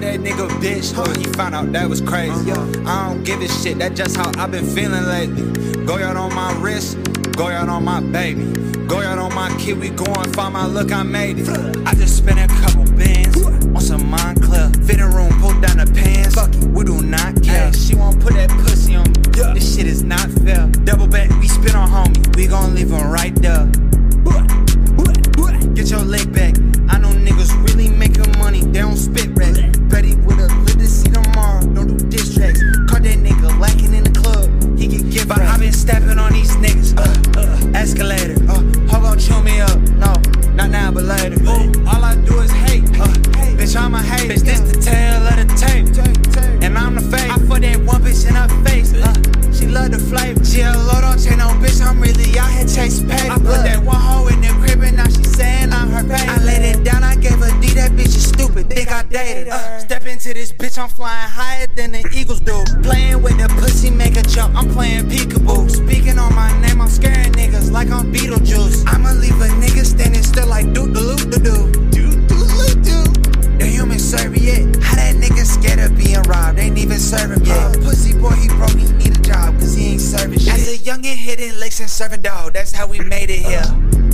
that nigga bitch. Huh, he found out that was crazy. Uh-huh. I don't give a shit, that's just how I've been feeling lately. Go out on my wrist, go out on my baby. Go out on my kid, we going find my look, I made it. I just not fair. Double back, we spin on homie. We gon' leave him right there. Get your leg back. I know niggas really making money, they don't spit racks. Ready with a lid to see tomorrow, don't do diss tracks. Caught that nigga lacking in the club, he can give But I been stepping on these niggas, uh, uh, escalator. Uh, hoe gon' chew me up, no, not now, but later. Ooh, all I do I dated her. Step into this bitch, I'm flying higher than the Eagles do. Playing with the pussy, make a jump, I'm playing peekaboo. Speaking on my name, I'm scaring niggas like I'm Beetlejuice. I'ma leave a nigga standing still like doo doo doo doo doo. The human serviette, how that nigga scared of being robbed, ain't even serving yet. Uh, pussy boy, he broke, he need a job, cause he ain't serving shit. As a youngin' hitting licks and serving dog, that's how we made it here. Uh.